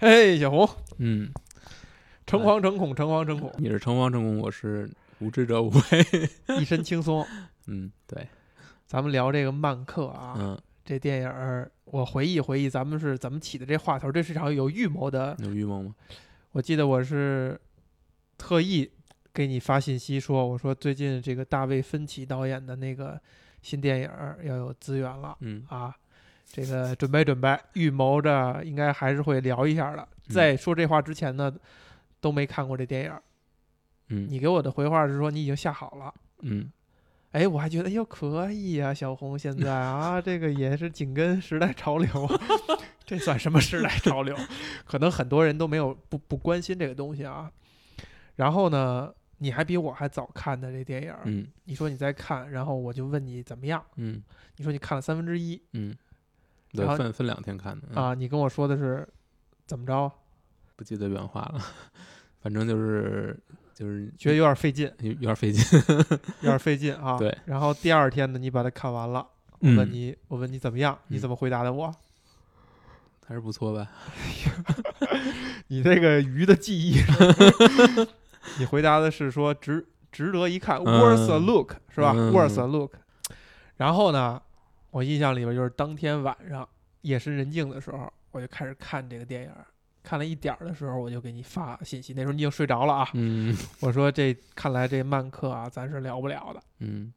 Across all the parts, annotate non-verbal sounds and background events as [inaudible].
嘿，小红，嗯，诚惶诚恐，诚惶诚恐，你是诚惶诚恐，我是无知者无畏。一身轻松。嗯，对，咱们聊这个漫客啊，嗯，这电影儿，我回忆回忆，咱们是怎么起的这话头？这是场有预谋的。有预谋吗？我记得我是特意给你发信息说，我说最近这个大卫芬奇导演的那个新电影要有资源了嗯啊，这个准备准备，预谋着应该还是会聊一下的。嗯在说这话之前呢，都没看过这电影。嗯你给我的回话是说你已经下好了。嗯哎，我还觉得哎呦可以呀、小红现在啊，这个也是紧跟时代潮流，[laughs] 这算什么时代潮流？可能很多人都没有不不关心这个东西啊。然后呢，你还比我还早看的这电影，嗯你说你在看，然后我就问你怎么样？嗯你说你看了三分之一嗯，对分分两天看的，嗯啊，你跟我说的是怎么着？不记得原话了，反正就是就是觉得有点费劲，有有点费劲。[laughs] 有点费劲啊。对。然后第二天呢，你把它看完了，我嗯问你，我问你怎么样？你嗯怎么回答的我？[laughs] 还是不错吧？[laughs] 你这个鱼的记忆，你回答的是说值值得一看、嗯 w o r t h a look 是吧、嗯 w o r t h a look。然后呢，我印象里边就是当天晚上夜深人静的时候，我就开始看这个电影。看了一点儿的时候，我就给你发信息，那时候你已经睡着了啊。嗯 [laughs] 我说这看来这漫客啊，咱是聊不了的。嗯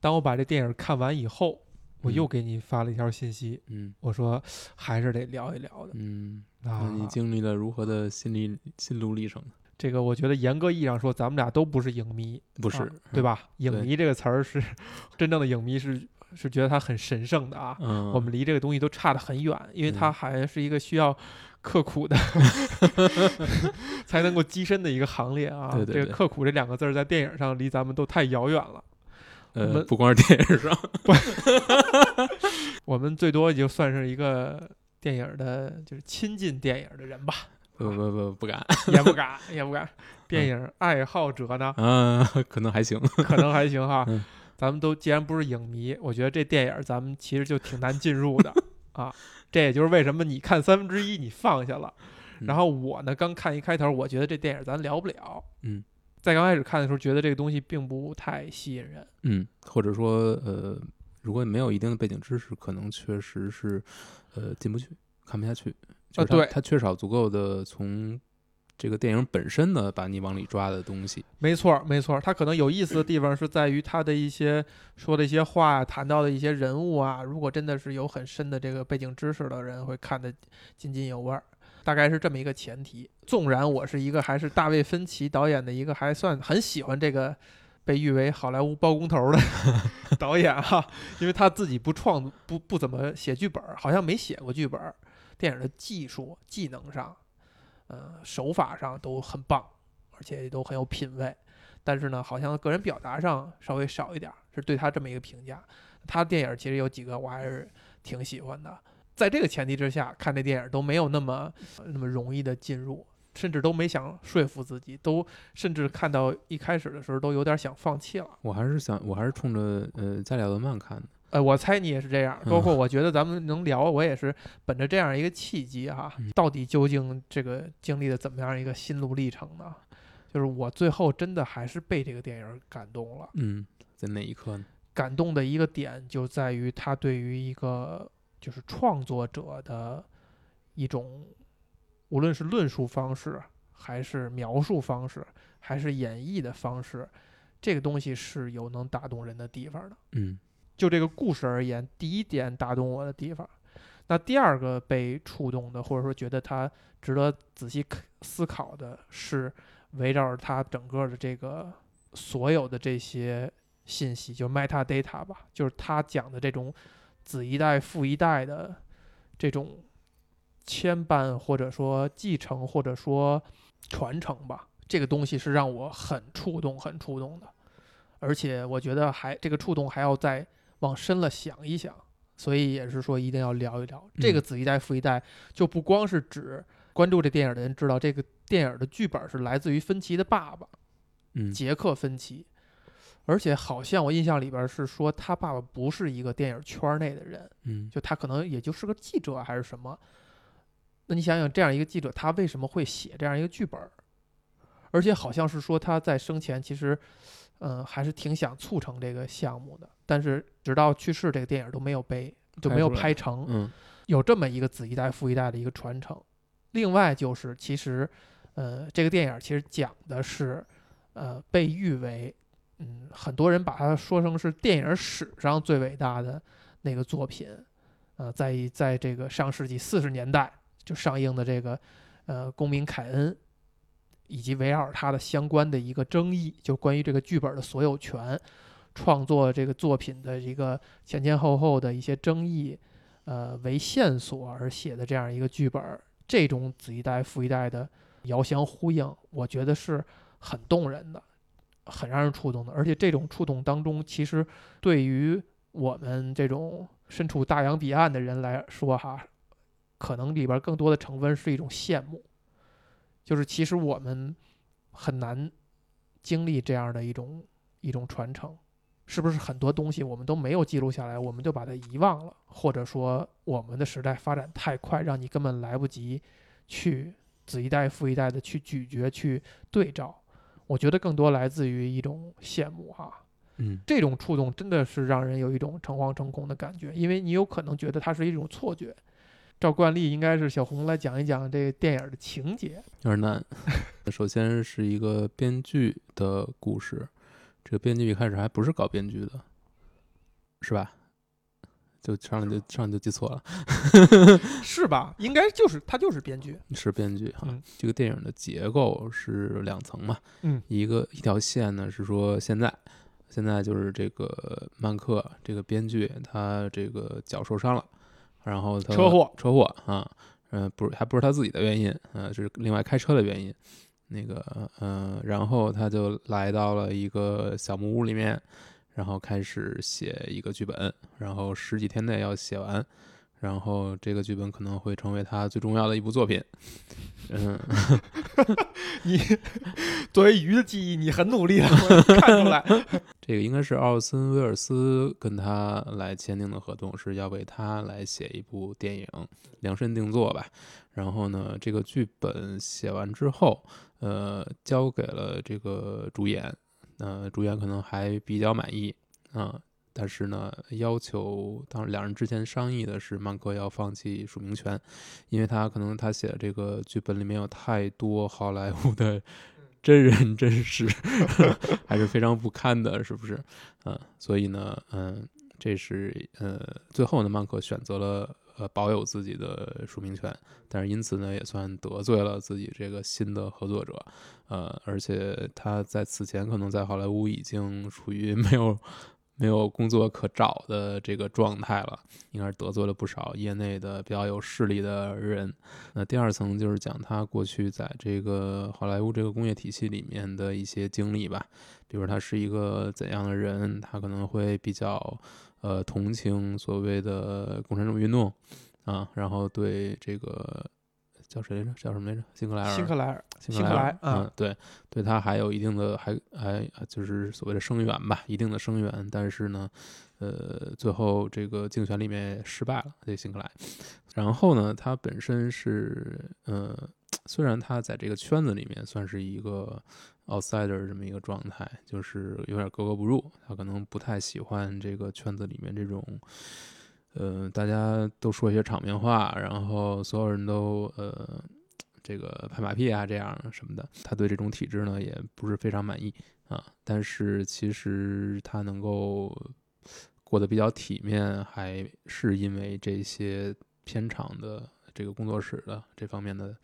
当我把这电影看完以后，我嗯又给你发了一条信息，嗯我说还是得聊一聊的嗯，啊那。你经历了如何的心理心路历程呢？这个我觉得严格意义上说，咱们俩都不是影迷，不是啊，对吧？影迷这个词儿是 [laughs] 真正的影迷是是觉得它很神圣的啊。嗯，我们离这个东西都差得很远，因为它嗯还是一个需要刻苦的 [laughs] 才能够跻身的一个行列啊。这个对这个刻苦这两个字儿在电影上离咱们都太遥远了。呃，不光是电影上，我们最多也就算是一个电影的，就是亲近电影的人吧，不不不不敢，也不敢，也不敢。电影爱好者呢，啊，可能还行。可能还行哈嗯。[laughs] 咱们都既然不是影迷，我觉得这电影咱们其实就挺难进入的 [laughs] 啊。这也就是为什么你看三分之一你放下了，嗯然后我呢刚看一开头，我觉得这电影咱聊不了。嗯，在刚开始看的时候，觉得这个东西并不太吸引人。嗯，或者说呃，如果没有一定的背景知识，可能确实是呃进不去，看不下去。就对它缺少足够的从这个电影本身呢把你往里抓的东西。没错儿，没错儿，它可能有意思的地方是在于它的一些说的一些话，谈到的一些人物啊。如果真的是有很深的这个背景知识的人，会看得津津有味儿。大概是这么一个前提。纵然我是一个还是大卫芬奇导演的一个还算很喜欢这个被誉为好莱坞包工头的 [laughs] 导演哈，因为他自己不创不不怎么写剧本儿，好像没写过剧本儿。电影的技术技能上，呃，手法上都很棒，而且都很有品位。但是呢，好像个人表达上稍微少一点，是对他这么一个评价。他电影其实有几个我还是挺喜欢的。在这个前提之下，看这电影都没有那么那么容易的进入，甚至都没想说服自己，都甚至看到一开始的时候都有点想放弃了。我还是想，我还是冲着呃加里奥德曼看的。呃，我猜你也是这样，包括我觉得咱们能聊，我也是本着这样一个契机哈、嗯到底究竟这个经历了怎么样一个心路历程呢？就是我最后真的还是被这个电影感动了。嗯，在哪一刻呢？感动的一个点就在于他对于一个就是创作者的一种，无论是论述方式，还是描述方式，还是演绎的方式，这个东西是有能打动人的地方的。嗯就这个故事而言，第一点打动我的地方，那第二个被触动的，或者说觉得他值得仔细思考的是，围绕着他整个的这个所有的这些信息，就 metadata 吧，就是他讲的这种子一代父一代的这种牵绊，或者说继承，或者说传承吧，这个东西是让我很触动、很触动的。而且我觉得还这个触动还要再往深了想一想，所以也是说一定要聊一聊。这个嗯。子一代父一代，就不光是指关注这电影的人知道这个电影的剧本是来自于芬奇的爸爸嗯。杰克芬奇，而且好像我印象里边是说他爸爸不是一个电影圈内的人，嗯。就他可能也就是个记者还是什么。那你想想，这样一个记者，他为什么会写这样一个剧本？而且好像是说他在生前其实，嗯、还是挺想促成这个项目的，但是直到去世，这个电影都没有被就没有拍成。嗯有这么一个子一代父一代的一个传承。另外就是，其实，呃，这个电影其实讲的是，呃，被誉为，嗯，很多人把它说成是电影史上最伟大的那个作品，呃，在在这个上世纪四十年代就上映的这个，呃，《公民凯恩》，以及围绕它的相关的一个争议，就关于这个剧本的所有权、创作这个作品的一个前前后后的一些争议。呃为线索而写的这样一个剧本，这种子一代父一代的遥相呼应，我觉得是很动人的，很让人触动的。而且这种触动当中，其实对于我们这种身处大洋彼岸的人来说，哈，可能里边更多的成分是一种羡慕，就是其实我们很难经历这样的一种一种传承。是不是很多东西我们都没有记录下来，我们就把它遗忘了，或者说我们的时代发展太快，让你根本来不及去子一代父一代的去咀嚼、去对照。我觉得更多来自于一种羡慕哈，嗯这种触动真的是让人有一种诚惶诚恐的感觉，因为你有可能觉得它是一种错觉。照惯例，应该是小红来讲一讲这个电影的情节。有点难。[laughs] 首先是一个编剧的故事，这个编剧一开始还不是搞编剧的，是吧？就上来就上来就记错了，[laughs] 是吧？应该就是他就是编剧。是编剧哈。嗯这个电影的结构是两层嘛，嗯一个一条线呢是说现在，现在就是这个曼克这个编剧他这个脚受伤了，然后他车祸车祸啊，嗯、不是还不是他自己的原因，呃，是另外开车的原因。那个，呃，然后他就来到了一个小木屋里面，然后开始写一个剧本，然后十几天内要写完，然后这个剧本可能会成为他最重要的一部作品。嗯，[laughs] 你作为鱼的记忆，你很努力了，我看出来。[laughs] 这个应该是奥森威尔斯跟他来签订的合同，是要为他来写一部电影，量身定做吧。然后呢，这个剧本写完之后，呃，交给了这个主演，呃，主演可能还比较满意啊、但是呢，要求当两人之前商议的是，曼克要放弃署名权，因为他可能他写的这个剧本里面有太多好莱坞的真人真事，[laughs] 还是非常不堪的，是不是？嗯、所以呢，嗯、这是呃，最后呢，曼克选择了呃保有自己的署名权，但是因此呢，也算得罪了自己这个新的合作者，呃，而且他在此前可能在好莱坞已经处于没有没有工作可找的这个状态了，应该是得罪了不少业内的比较有势力的人。那第二层就是讲他过去在这个好莱坞这个工业体系里面的一些经历吧，比如他是一个怎样的人，他可能会比较呃同情所谓的共产主义运动啊，然后对这个叫谁来着？叫什么来着？辛克莱尔。辛克莱尔，辛辛克莱嗯，对，对他还有一定的还还就是所谓的声援吧，一定的声援，但是呢，呃，最后这个竞选里面失败了，这辛克莱。然后呢，他本身是呃，虽然他在这个圈子里面算是一个 outsider 这么一个状态，就是有点格格不入，他可能不太喜欢这个圈子里面这种。呃，大家都说一些场面话，然后所有人都呃这个拍马屁啊，这样什么的，他对这种体制呢也不是非常满意啊。但是其实他能够过得比较体面，还是因为这些片场的这个工作室的这方面的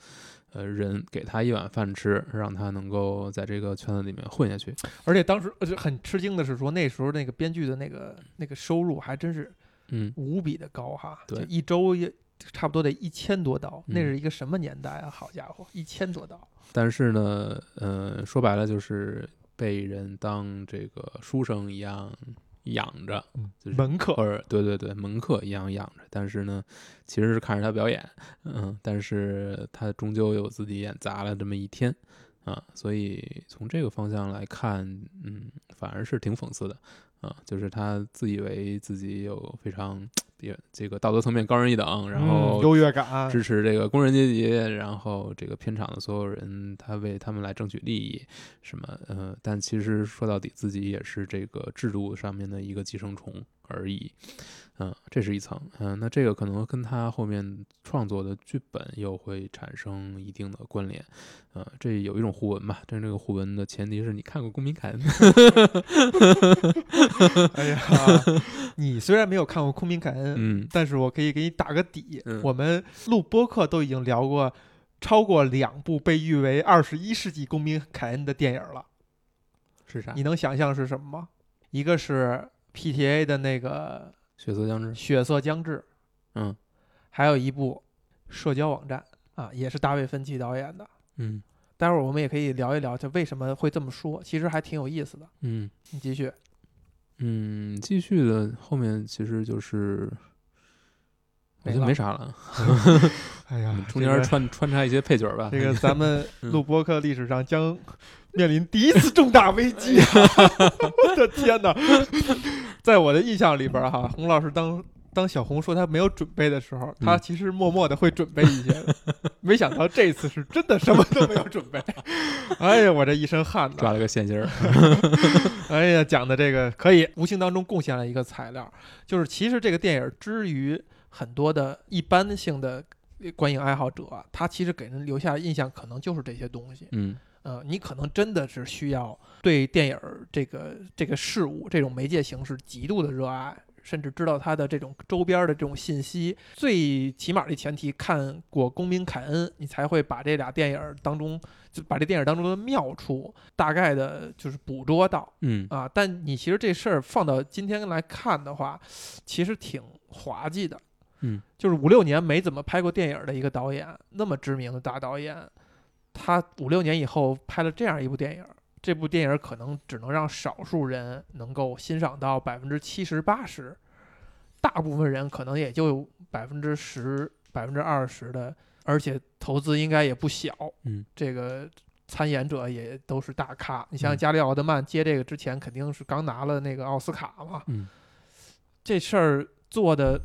呃人给他一碗饭吃，让他能够在这个圈子里面混下去。而且当时呃就很吃惊的是说，那时候那个编剧的那个那个收入还真是嗯，无比的高哈，对就一周也差不多得一千多刀，那嗯是一个什么年代啊？好家伙，一千多刀，但是呢，呃，说白了就是被人当这个书生一样养着，就是门客或者对对对门客一样养着。但是呢，其实是看着他表演，嗯，但是他终究有自己演砸了这么一天啊，所以从这个方向来看，嗯，反而是挺讽刺的啊，就是他自以为自己有非常也这个道德层面高人一等，然嗯后优越感，支持这个工人阶级，然后这个片场的所有人，他为他们来争取利益，什么呃，但其实说到底，自己也是这个制度上面的一个寄生虫而已。嗯、这是一层。嗯、那这个可能跟他后面创作的剧本又会产生一定的关联。呃，这有一种互文吧，但是这个互文的前提是你看过《公民凯恩》[laughs] 哎呀，你虽然没有看过《公民凯恩》，嗯但是我可以给你打个底。嗯我们录播客都已经聊过超过两部被誉为二十一世纪公民凯恩的电影了。是啥？你能想象是什么吗？一个是 PTA 的那个血色将至。《血色将至》，嗯还有一部社交网站啊，也是大卫芬奇导演的。嗯待会儿我们也可以聊一聊，就为什么会这么说，其实还挺有意思的。嗯。你继续。嗯，继续的后面其实就是，我觉得没啥了，[laughs] 哎呀中间穿穿插一些配角吧。这个咱们 [laughs] 嗯录播客历史上将面临第一次重大危机啊！[laughs] 我的天哪，在我的印象里边儿哈，洪老师当当小红说他没有准备的时候，他嗯其实默默的会准备一些的，没想到这次是真的什么都没有准备。哎呀，我这一身汗呐！抓了个现心儿。哎呀，讲的这个可以无形当中贡献了一个材料，就是其实这个电影之于很多的一般性的观影爱好者，他其实给人留下的印象可能就是这些东西。嗯呃，你可能真的是需要对电影儿这个这个事物这种媒介形式极度的热爱，甚至知道它的这种周边儿的这种信息。最起码的前提，看过《公民凯恩》，你才会把这俩电影儿当中，就把这电影当中的妙处大概的就是捕捉到嗯啊。但你其实这事儿放到今天来看的话，其实挺滑稽的。嗯，就是五六年没怎么拍过电影的一个导演，那么知名的大导演，他五六年以后拍了这样一部电影，这部电影可能只能让少数人能够欣赏到百分之七十八十，大部分人可能也就百分之十、百分之二十的，而且投资应该也不小。嗯，这个参演者也都是大咖。你像嗯加里奥德曼接这个之前，肯定是刚拿了那个奥斯卡嘛。嗯这事儿做的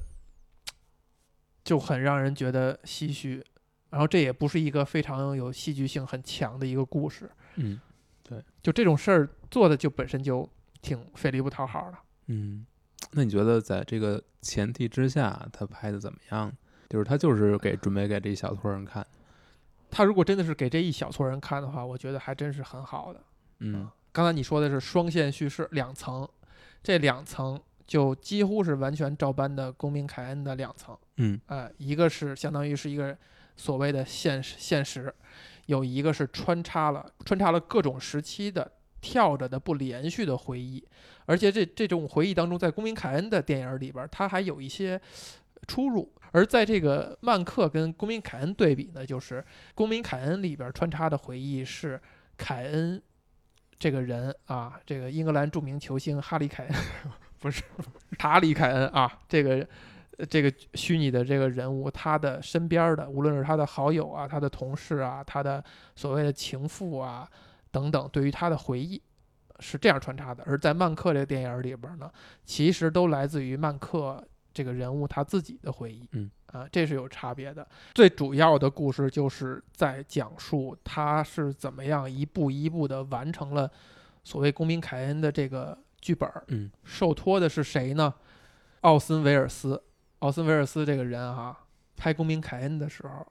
就很让人觉得唏嘘，然后这也不是一个非常有戏剧性很强的一个故事，嗯对就这种事儿做的就本身就挺费力不讨好的。嗯。那你觉得在这个前提之下，他拍的怎么样？就是他就是给准备给这一小撮人看。他如果真的是给这一小撮人看的话，我觉得还真是很好的。嗯刚才你说的是双线叙事两层，这两层就几乎是完全照搬的《公民凯恩》的两层。嗯呃，一个是相当于是一个所谓的现实现实，有一个是穿插了穿插了各种时期的跳着的不连续的回忆，而且这这种回忆当中，在公民凯恩的电影里边，它还有一些出入。而在这个曼克跟公民凯恩对比呢，就是公民凯恩里边穿插的回忆是凯恩这个人啊，这个英格兰著名球星哈利凯恩不是 [laughs] 查理凯恩啊，这个呃这个虚拟的这个人物，他的身边的，无论是他的好友啊、他的同事啊、他的所谓的情妇啊等等，对于他的回忆是这样穿插的。而在曼克这个电影里边呢，其实都来自于曼克这个人物他自己的回忆。嗯啊，这是有差别的。最主要的故事就是在讲述他是怎么样一步一步的完成了所谓公民凯恩的这个剧本儿。嗯受托的是谁呢？奥森维尔斯。奥森维尔斯这个人哈、拍《公民凯恩》的时候，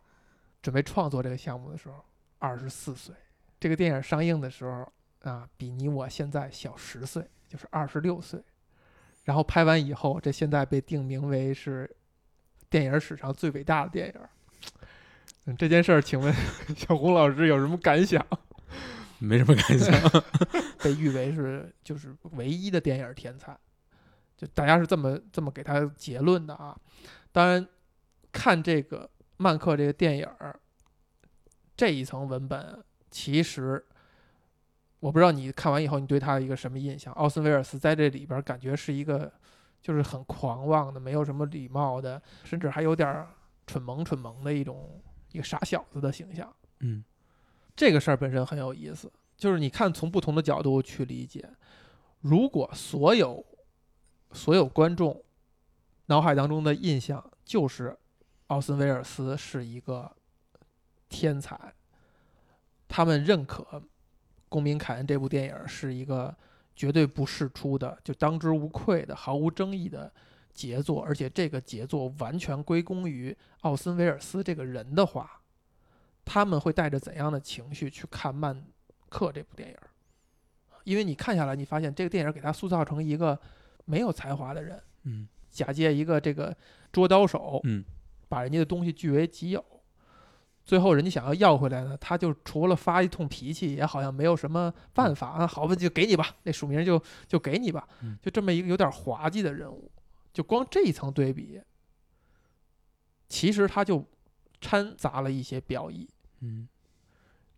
准备创作这个项目的时候，二十四岁。这个电影上映的时候啊，比你我现在小十岁，就是二十六岁。然后拍完以后，这现在被定名为是电影史上最伟大的电影。嗯，这件事儿，请问 [laughs] 小红老师有什么感想？没什么感想。[laughs] 被誉为是就是唯一的电影天才，就大家是这么这么给他结论的啊。当然，看这个曼克这个电影儿这一层文本，其实我不知道你看完以后你对他的一个什么印象。奥森威尔斯在这里边儿感觉是一个就是很狂妄的，没有什么礼貌的，甚至还有点蠢萌蠢萌的一种一个傻小子的形象。嗯这个事儿本身很有意思，就是你看从不同的角度去理解，如果所有所有观众脑海当中的印象就是奥森威尔斯是一个天才，他们认可《公民凯恩》这部电影是一个绝对不世出的、就当之无愧的、毫无争议的杰作，而且这个杰作完全归功于奥森威尔斯这个人的话，他们会带着怎样的情绪去看《曼克》这部电影？因为你看下来，你发现这个电影给他塑造成一个没有才华的人，嗯假借一个这个捉刀手，嗯把人家的东西据为己有。最后人家想要要回来呢，他就除了发一通脾气，也好像没有什么办法啊。好吧，就给你吧，那署名就就给你吧嗯，就这么一个有点滑稽的人物。就光这一层对比，其实他就掺杂了一些表意。嗯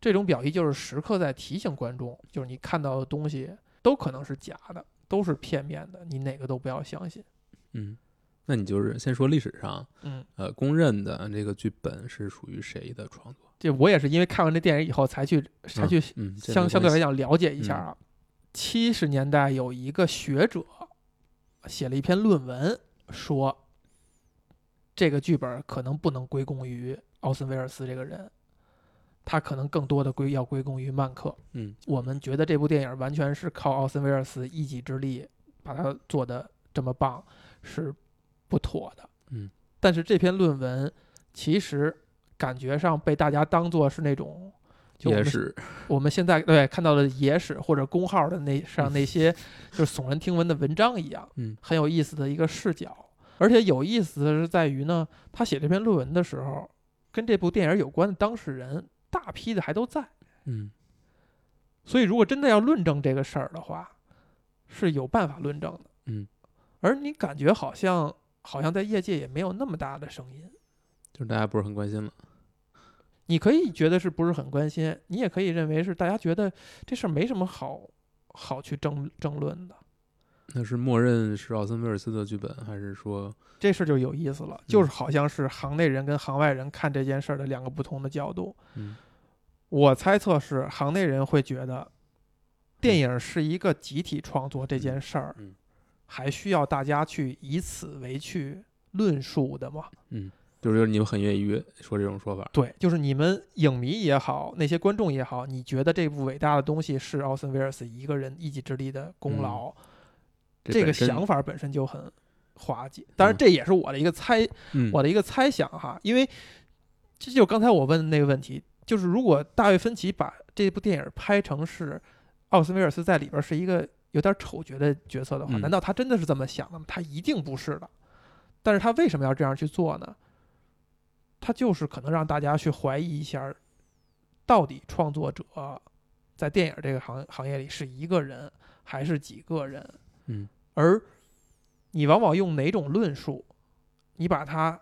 这种表意就是时刻在提醒观众，就是你看到的东西都可能是假的，都是片面的，你哪个都不要相信。嗯，那你就是先说历史上，嗯，呃，公认的这个剧本是属于谁的创作？这我也是因为看完这电影以后才去才去相相对来讲了解一下啊。七十年代有一个学者写了一篇论文，说这个剧本可能不能归功于奥森威尔斯这个人，他可能更多的归要归功于曼克。嗯我们觉得这部电影完全是靠奥森威尔斯一己之力把它做的这么棒，是不妥的。嗯，但是这篇论文其实感觉上被大家当做是那种。就我们也是，我们现在对看到的野史或者公号的那上那些 [laughs] 就是耸人听闻的文章一样，嗯很有意思的一个视角。而且有意思的是在于呢，他写这篇论文的时候，跟这部电影有关的当事人大批的还都在。嗯所以如果真的要论证这个事儿的话，是有办法论证的。嗯，而你感觉好像好像在业界也没有那么大的声音。就是大家不是很关心了。你可以觉得是不是很关心，你也可以认为是大家觉得这事儿没什么好好去争争论的。那是默认是奥森威尔斯的剧本，还是说，这事儿就有意思了，就是好像是行内人跟行外人看这件事儿的两个不同的角度。嗯我猜测是行内人会觉得，电影是一个集体创作这件事儿嗯，还需要大家去以此为去论述的嘛？嗯，就是你们很愿意说这种说法。对，就是你们影迷也好，那些观众也好，你觉得这部伟大的东西是奥森威尔斯一个人一己之力的功劳，这个想，法本身就很滑稽。当然，这也是我的一个猜，嗯，我的一个猜想哈，因为这就刚才我问的那个问题，就是如果大卫芬奇把这部电影拍成是奥斯威尔斯在里边是一个有点丑角的角色的话，嗯难道他真的是这么想的吗？他一定不是的。但是他为什么要这样去做呢？他就是可能让大家去怀疑一下，到底创作者在电影这个行行业里是一个人还是几个人？嗯而你往往用哪种论述，你把它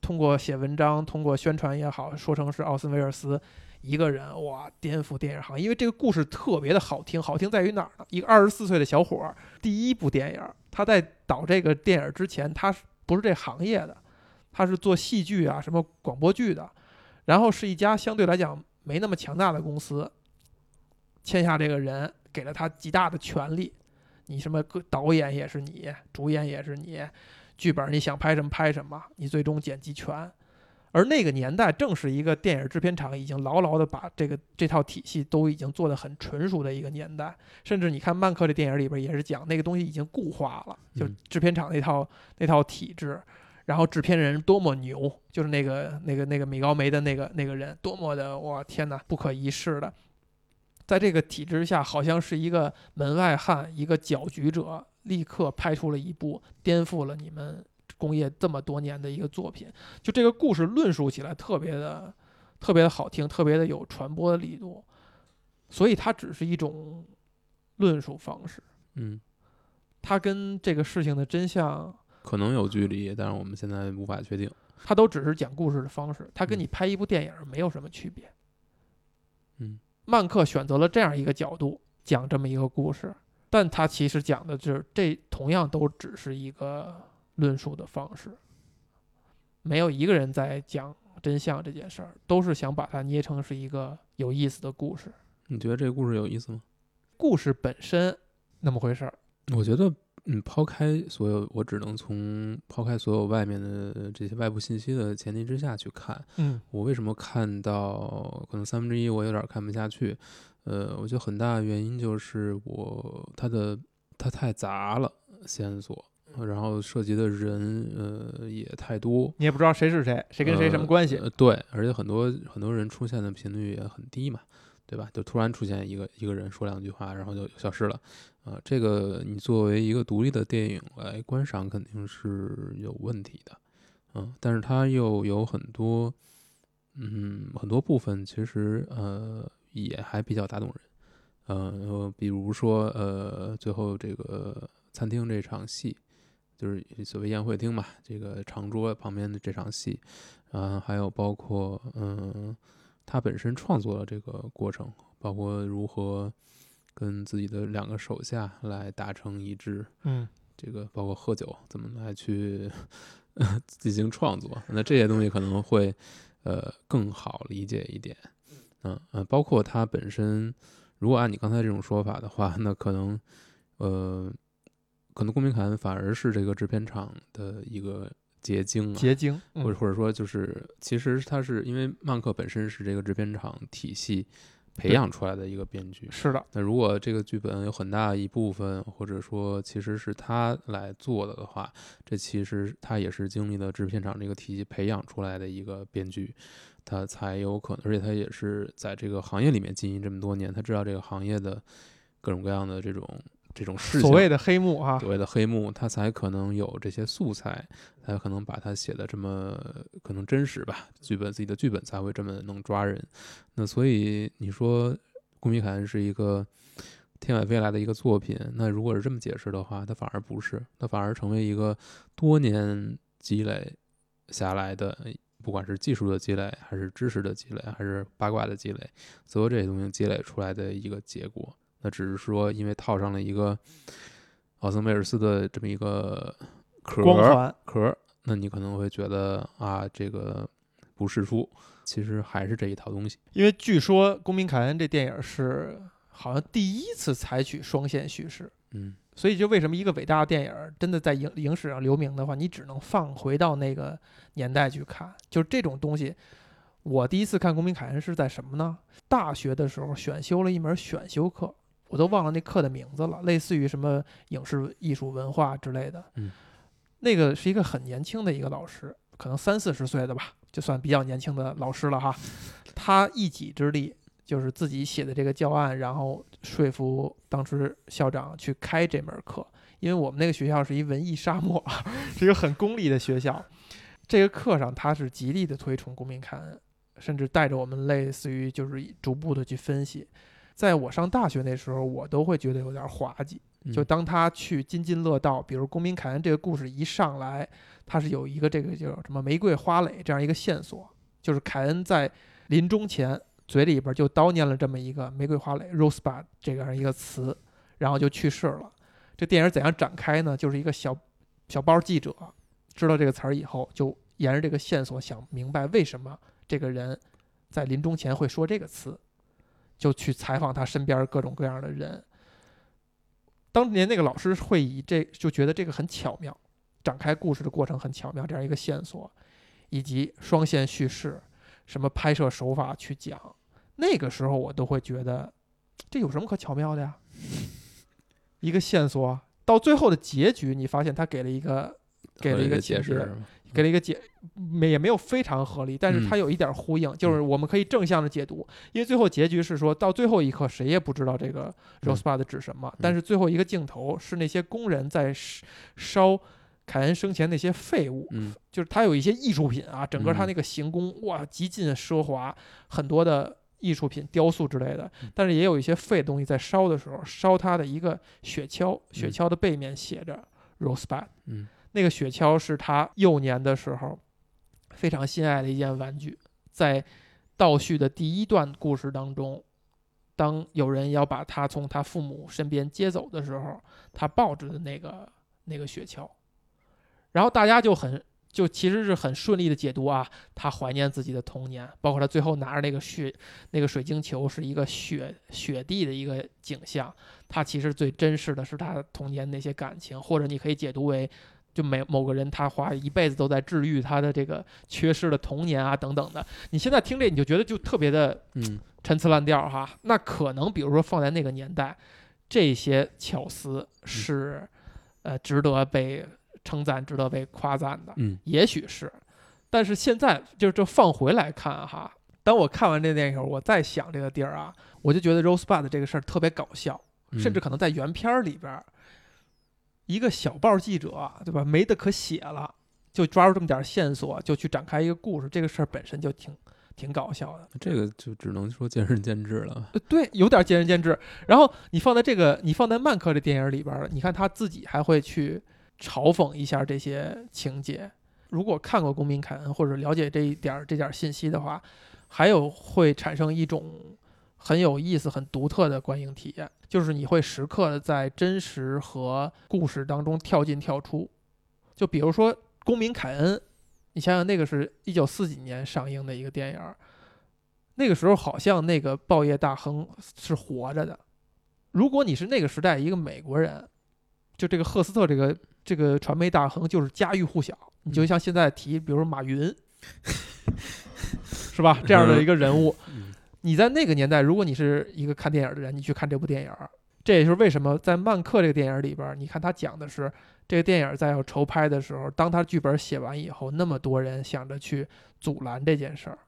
通过写文章、通过宣传也好，说成是奥森威尔斯一个人哇颠覆电影行业，因为这个故事特别的好听，好听在于哪儿呢？一个二十四岁的小伙儿，第一部电影，他在导这个电影之前，他是不是这行业的？他是做戏剧啊，什么广播剧的，然后是一家相对来讲没那么强大的公司，签下这个人，给了他极大的权利。你什么个导演也是你，主演也是你，剧本你想拍什么拍什么，你最终剪辑权。而那个年代正是一个电影制片厂已经牢牢的把这个这套体系都已经做得很纯熟的一个年代，甚至你看曼克这电影里边也是讲那个东西已经固化了，就嗯。制片厂那套那套体制，然后制片人多么牛，就是那个那个那个米高梅的那个那个人多么的哇天哪不可一世的，在这个体制下，好像是一个门外汉，一个搅局者，立刻拍出了一部颠覆了你们工业这么多年的一个作品。就这个故事论述起来特别的、特别的好听，特别的有传播的力度，所以它只是一种论述方式，嗯，它跟这个事情的真相，可能有距离，但是我们现在无法确定。它都只是讲故事的方式，它跟嗯你拍一部电影没有什么区别。嗯，曼克选择了这样一个角度讲这么一个故事，但他其实讲的就是这同样都只是一个论述的方式，没有一个人在讲真相这件事儿，都是想把它捏成是一个有意思的故事。你觉得这个故事有意思吗？故事本身那么回事儿，我觉得嗯，抛开所有，我只能从抛开所有外面的这些外部信息的前提之下去看，嗯我为什么看到可能三分之一我有点看不下去？呃，我觉得很大的原因就是我它的它太杂了线索，然后涉及的人呃也太多，你也不知道谁是谁，谁跟谁什么关系。呃？对，而且很多很多人出现的频率也很低嘛，对吧？就突然出现一个一个人说两句话，然后就消失了。啊、这个你作为一个独立的电影来观赏，肯定是有问题的。嗯，但是它又有很多，嗯，很多部分其实呃也还比较打动人。呃，比如说呃，最后这个餐厅这场戏，就是所谓宴会厅嘛，这个长桌旁边的这场戏，啊，还有包括嗯，他本身创作的这个过程，包括如何跟自己的两个手下来达成一致，嗯。这个包括喝酒怎么来去 [laughs] 进行创作，那这些东西可能会呃更好理解一点，嗯呃，包括他本身，如果按你刚才这种说法的话，那可能呃，可能公民凯恩反而是这个制片厂的一个结晶啊，结晶，嗯。或者或者说就是，其实他是因为曼克本身是这个制片厂体系培养出来的一个编剧，是的，那如果这个剧本有很大一部分，或者说其实是他来做的的话，这其实他也是经历了制片厂这个体系培养出来的一个编剧，他才有可能，而且他也是在这个行业里面经营这么多年，他知道这个行业的各种各样的这种这种事情，所谓的黑幕啊，所谓的黑幕，他才可能有这些素材，才可能把它写的这么可能真实吧，剧本自己的剧本才会这么能抓人。那所以你说《公民凯恩》是一个天外飞来的一个作品，那如果是这么解释的话，它反而不是，它反而成为一个多年积累下来的。不管是技术的积累，还是知识的积累，还是八卦的积累，所有这些东西积累出来的一个结果。那只是说，因为套上了一个奥森威尔斯的这么一个壳儿光环，壳儿，那你可能会觉得啊，这个不世出，其实还是这一套东西。因为据说《公民凯恩》这电影是好像第一次采取双线叙事，嗯所以就为什么一个伟大的电影真的在影影史上留名的话，你只能放回到那个年代去看。就是这种东西，我第一次看《公民凯恩》是在什么呢？大学的时候选修了一门选修课，我都忘了那课的名字了，类似于什么影视艺术文化之类的。嗯，那个是一个很年轻的一个老师，可能三四十岁的吧，就算比较年轻的老师了哈。他一己之力就是自己写的这个教案，然后说服当时校长去开这门课。因为我们那个学校是一文艺沙漠，[laughs] 是一个很功利的学校。这个课上他是极力的推崇公民凯恩，甚至带着我们类似于就是逐步的去分析。在我上大学那时候，我都会觉得有点滑稽。嗯就当他去津津乐道，比如公民凯恩这个故事一上来，他是有一个这个叫什么玫瑰花蕾这样一个线索，就是凯恩在临终前嘴里边就叨念了这么一个玫瑰花蕾 （rosebud） 这样一个词，然后就去世了。这电影怎样展开呢？就是一个小小报记者知道这个词儿以后，就沿着这个线索想明白为什么这个人在临终前会说这个词，就去采访他身边各种各样的人。当年那个老师会以这就觉得这个很巧妙，展开故事的过程很巧妙，这样一个线索，以及双线叙事，什么拍摄手法去讲，那个时候我都会觉得这有什么可巧妙的呀？一个线索到最后的结局，你发现他给了一个给了一个解释，，给了一个解，没也没有非常合理，但是嗯。它有一点呼应，就是我们可以正向的解读，因为最后结局是说到最后一刻谁也不知道这个嗯。Rosebud 指什么，但是最后一个镜头是那些工人在烧烧凯恩生前那些废物，嗯。就是他有一些艺术品啊，整个他嗯。那个行宫哇极尽奢华，很多的艺术品、雕塑之类的嗯，但是也有一些废东西在烧的时候，烧它的一个雪橇，雪嗯。橇的背面写着 Rosebud。嗯那个雪橇是他幼年的时候非常心爱的一件玩具，在倒叙的第一段故事当中，当有人要把他从他父母身边接走的时候，他抱着的那个那个雪橇，然后大家就很就其实是很顺利的解读啊，他怀念自己的童年，包括他最后拿着那个雪那个水晶球是一个雪雪地的一个景象，他其实最珍视的是他童年那些感情，或者你可以解读为，就每某个人他花一辈子都在治愈他的这个缺失的童年啊等等的。你现在听这你就觉得就特别的嗯。陈词滥调哈，那可能比如说放在那个年代，这些巧思是呃值得被称赞、值得被夸赞的。嗯。也许是，但是现在就是这放回来看哈，当我看完这电影，我再想这个地儿啊，我就觉得 Rosebud 这个事儿特别搞笑，嗯，甚至可能在原片儿里边儿，一个小报记者对吧，没得可写了，就抓住这么点线索，就去展开一个故事，这个事儿本身就挺挺搞笑的。这个就只能说见仁见智了。呃对，有点见仁见智。然后你放在这个，你放在曼克这电影里边儿，你看他自己还会去嘲讽一下这些情节。如果看过《公民凯恩》或者了解这一点儿这点儿信息的话，还有会产生一种很有意思、很独特的观影体验，就是你会时刻的在真实和故事当中跳进跳出。就比如说《公民凯恩》，你想想那个是一九四几年上映的一个电影儿，那个时候好像那个报业大亨是活着的。如果你是那个时代一个美国人，就这个赫斯特这个这个传媒大亨就是家喻户晓。你就像现在提，比如说马云，[laughs] 是吧？这样的一个人物，[laughs] 嗯你在那个年代，如果你是一个看电影的人，你去看这部电影，这也是为什么在曼克这个电影里边儿，你看他讲的是这个电影在要筹拍的时候，当他剧本写完以后，那么多人想着去阻拦这件事儿，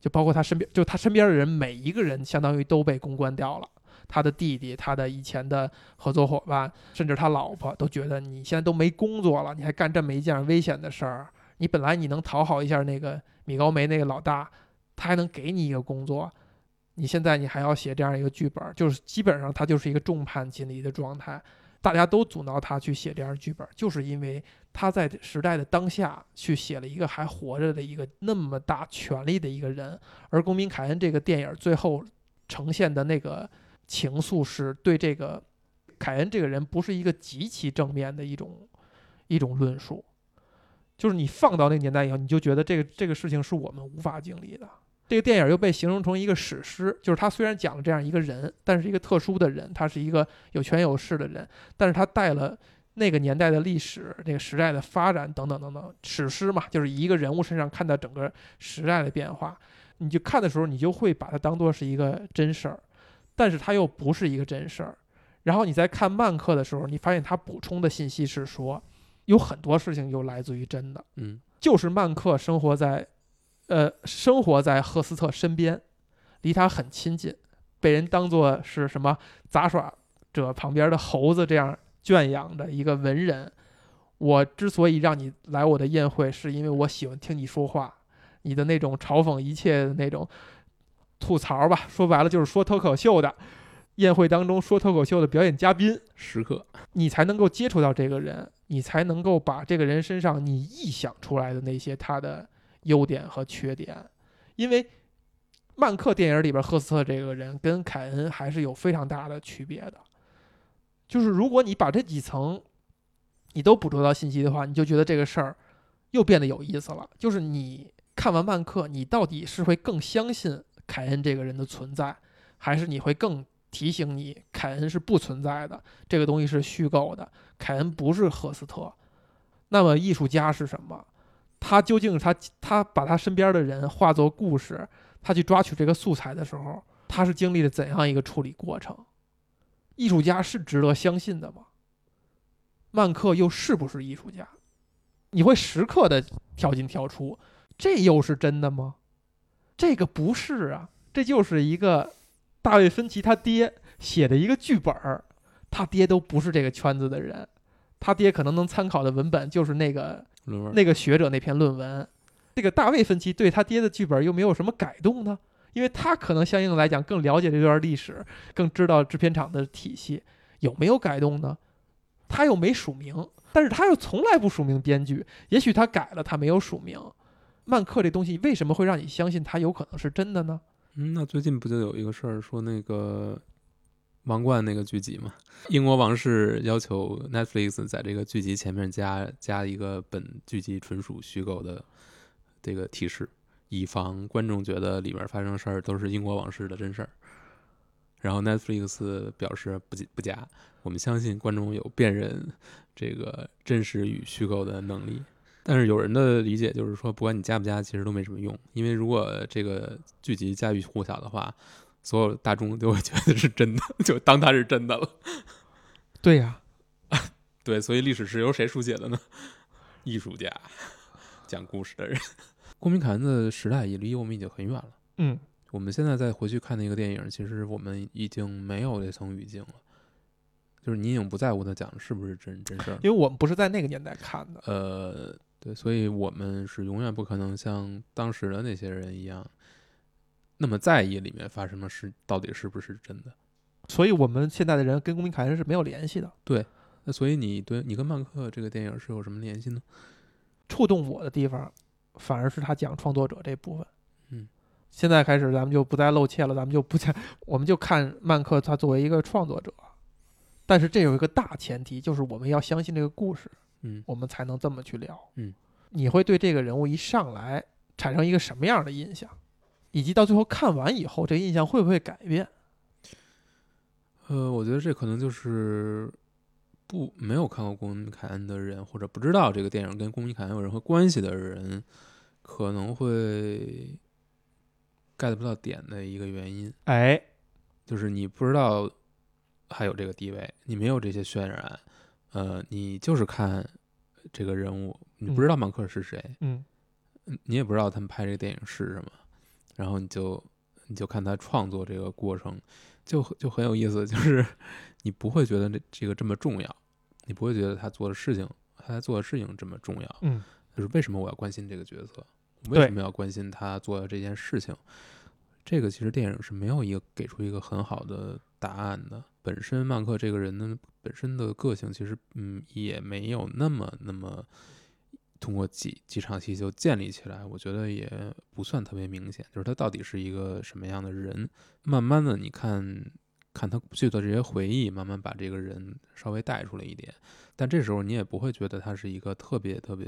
就包括他身边，就他身边的人，每一个人相当于都被公关掉了。他的弟弟、他的以前的合作伙伴，甚至他老婆都觉得你现在都没工作了，你还干这么一件危险的事儿。你本来你能讨好一下那个米高梅那个老大，他还能给你一个工作，你现在你还要写这样一个剧本，就是基本上他就是一个众叛亲离的状态。大家都阻挠他去写这样剧本，就是因为他在时代的当下去写了一个还活着的一个那么大权力的一个人。而《公民凯恩》这个电影最后呈现的那个情愫，是对这个凯恩这个人不是一个极其正面的一种一种论述。就是你放到那个年代以后，你就觉得这个这个事情是我们无法经历的。这个电影又被形容成一个史诗，就是他虽然讲了这样一个人，但是一个特殊的人，他是一个有权有势的人，但是他带了那个年代的历史、那个时代的发展等等等等。史诗嘛，就是一个人物身上看到整个时代的变化，你就看的时候，你就会把它当做是一个真事儿，但是它又不是一个真事儿。然后你在看曼克的时候，你发现他补充的信息是说，有很多事情又来自于真的。嗯就是曼克生活在，呃，生活在赫斯特身边，离他很亲近，被人当作是什么杂耍者旁边的猴子这样圈养的一个文人。我之所以让你来我的宴会，是因为我喜欢听你说话，你的那种嘲讽一切的那种吐槽吧，说白了就是说脱口秀的。宴会当中说脱口秀的表演嘉宾，时刻你才能够接触到这个人，你才能够把这个人身上你臆想出来的那些他的优点和缺点。因为曼克电影里边赫斯特这个人跟凯恩还是有非常大的区别的。就是如果你把这几层你都捕捉到信息的话，你就觉得这个事儿又变得有意思了。就是你看完曼克，你到底是会更相信凯恩这个人的存在，还是你会更提醒你，凯恩是不存在的，这个东西是虚构的，凯恩不是赫斯特。那么艺术家是什么？他究竟他他把他身边的人化作故事，他去抓取这个素材的时候，他是经历了怎样一个处理过程？艺术家是值得相信的吗？曼克又是不是艺术家？你会时刻的跳进跳出，这又是真的吗？这个不是啊，这就是一个大卫芬奇他爹写的一个剧本儿，他爹都不是这个圈子的人，他爹可能能参考的文本就是那个论文那个学者那篇论文。这个大卫芬奇对他爹的剧本又没有什么改动呢？因为他可能相应的来讲更了解这段历史，更知道制片厂的体系，有没有改动呢？他又没署名，但是他又从来不署名编剧，也许他改了，他没有署名。曼克这东西为什么会让你相信他有可能是真的呢？嗯，那最近不就有一个事儿说那个王冠那个剧集嘛，英国王室要求 Netflix 在这个剧集前面加加一个本剧集纯属虚构的这个提示，以防观众觉得里面发生事儿都是英国王室的真事儿。然后 Netflix 表示不不加，我们相信观众有辨认这个真实与虚构的能力。但是有人的理解就是说，不管你加不加，其实都没什么用，因为如果这个剧集家喻户晓的话。所有大众都会觉得是真的，就当它是真的了。对呀，[laughs] 对，所以历史是由谁书写的呢？艺术家，讲故事的人。公民凯恩的时代也离我们已经很远了。嗯，我们现在再回去看那个电影，其实我们已经没有这层语境了。就是你已经不在乎他讲的是不是真真事儿，因为我们不是在那个年代看的。呃，对，所以我们是永远不可能像当时的那些人一样。那么在意里面发生的事到底是不是真的？所以我们现在的人跟公民凯恩是没有联系的。对，那所以你对你跟曼克这个电影是有什么联系呢？触动我的地方，反而是他讲创作者这部分。嗯，现在开始咱们就不再露怯了，咱们就不再，我们就看曼克他作为一个创作者。但是这有一个大前提，就是我们要相信这个故事，嗯，我们才能这么去聊。嗯，你会对这个人物一上来产生一个什么样的印象？以及到最后看完以后，这个印象会不会改变？呃，我觉得这可能就是不没有看过《公民凯恩》的人，或者不知道这个电影跟《公民凯恩》有任何关系的人，可能会 get 不到点的一个原因。哎，就是你不知道还有这个地位，你没有这些渲染，呃，你就是看这个人物，你不知道芒克是谁，嗯，你也不知道他们拍这个电影是什么。然后你就你就看他创作这个过程，就就很有意思，就是你不会觉得这这个这么重要，你不会觉得他做的事情，他做的事情这么重要。嗯，就是为什么我要关心这个角色？为什么要关心他做的这件事情？这个其实电影是没有一个给出一个很好的答案的。本身曼克这个人呢本身的个性，其实嗯也没有那么那么。通过几几场戏就建立起来，我觉得也不算特别明显。就是他到底是一个什么样的人？慢慢的，你看看他过去的这些回忆，慢慢把这个人稍微带出来一点。但这时候你也不会觉得他是一个特别特别，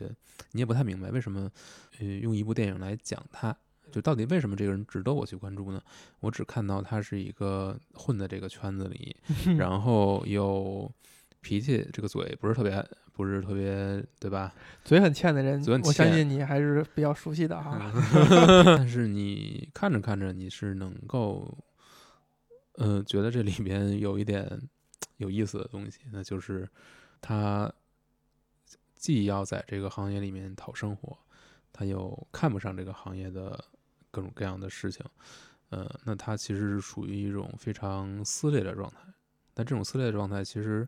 你也不太明白为什么，呃，用一部电影来讲他，就到底为什么这个人值得我去关注呢？我只看到他是一个混在这个圈子里，[laughs] 然后又脾气这个嘴不是特别。不是特别对吧？嘴很欠的人，嘴很欠，我相信你还是比较熟悉的哈。[laughs] 但是你看着看着，你是能够，嗯，觉得这里边有一点有意思的东西，那就是他既要在这个行业里面讨生活，他又看不上这个行业的各种各样的事情，呃，那他其实是属于一种非常撕裂的状态。但这种撕裂的状态，其实。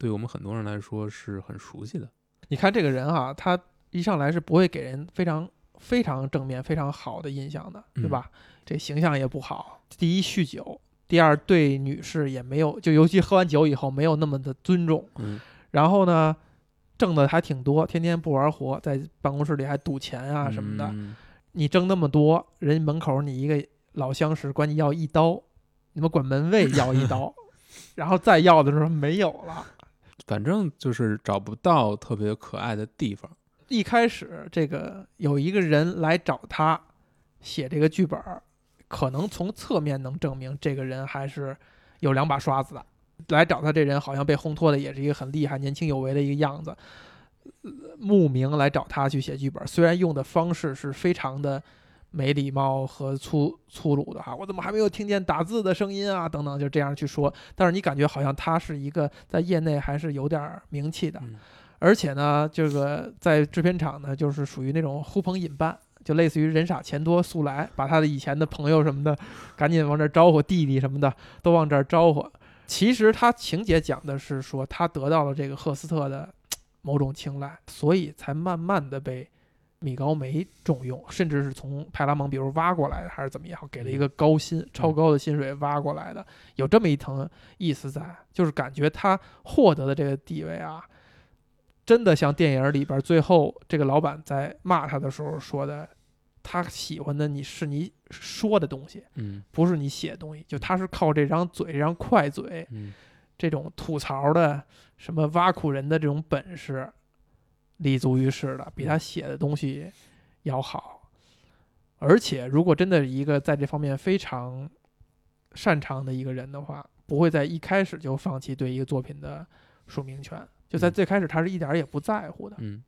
对我们很多人来说是很熟悉的。你看这个人哈，他一上来是不会给人非常非常正面、非常好的印象的，对吧？这形象也不好。第一，酗酒；第二，对女士也没有，就尤其喝完酒以后没有那么的尊重。嗯。然后呢，挣的还挺多，天天不玩活，在办公室里还赌钱啊什么的。你挣那么多，人门口你一个老相识管你要一刀，你们管门卫要一刀，[laughs] 然后再要的时候没有了。反正就是找不到特别可爱的地方。一开始，这个有一个人来找他写这个剧本，可能从侧面能证明这个人还是有两把刷子的。来找他这人好像被烘托的也是一个很厉害、年轻有为的一个样子，慕名来找他去写剧本。虽然用的方式是非常的。没礼貌和粗粗鲁的哈，我怎么还没有听见打字的声音啊？等等，就这样去说。但是你感觉好像他是一个在业内还是有点名气的，而且呢，这个在制片厂呢，就是属于那种呼朋引伴，就类似于人傻钱多速来，把他的以前的朋友什么的赶紧往这招呼，弟弟什么的都往这儿招呼。其实他情节讲的是说，他得到了这个赫斯特的某种青睐，所以才慢慢的被。米高梅重用，甚至是从派拉蒙，比如挖过来的，还是怎么样，给了一个高薪、超高的薪水挖过来的，有这么一层意思在，就是感觉他获得的这个地位啊，真的像电影里边最后这个老板在骂他的时候说的，他喜欢的你是你说的东西，嗯。不是你写的东西。就他是靠这张嘴，这张快嘴，嗯。这种吐槽的什么挖苦人的这种本事，立足于世的，比他写的东西要好。而且，如果真的一个在这方面非常擅长的一个人的话，不会在一开始就放弃对一个作品的署名权。就在嗯最开始，他是一点儿也不在乎的，嗯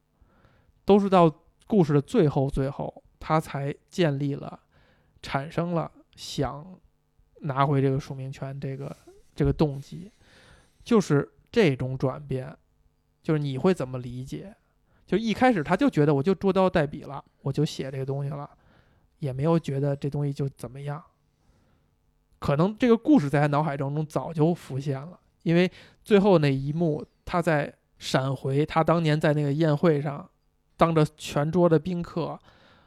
都是到故事的最后最后，他才建立了、产生了想拿回这个署名权这个这个动机，就是这种转变，就是你会怎么理解？就一开始他就觉得我就捉刀代笔了，我就写这个东西了，也没有觉得这东西就怎么样。可能这个故事在他脑海当中早就浮现了，因为最后那一幕，他在闪回他当年在那个宴会上，当着全桌的宾客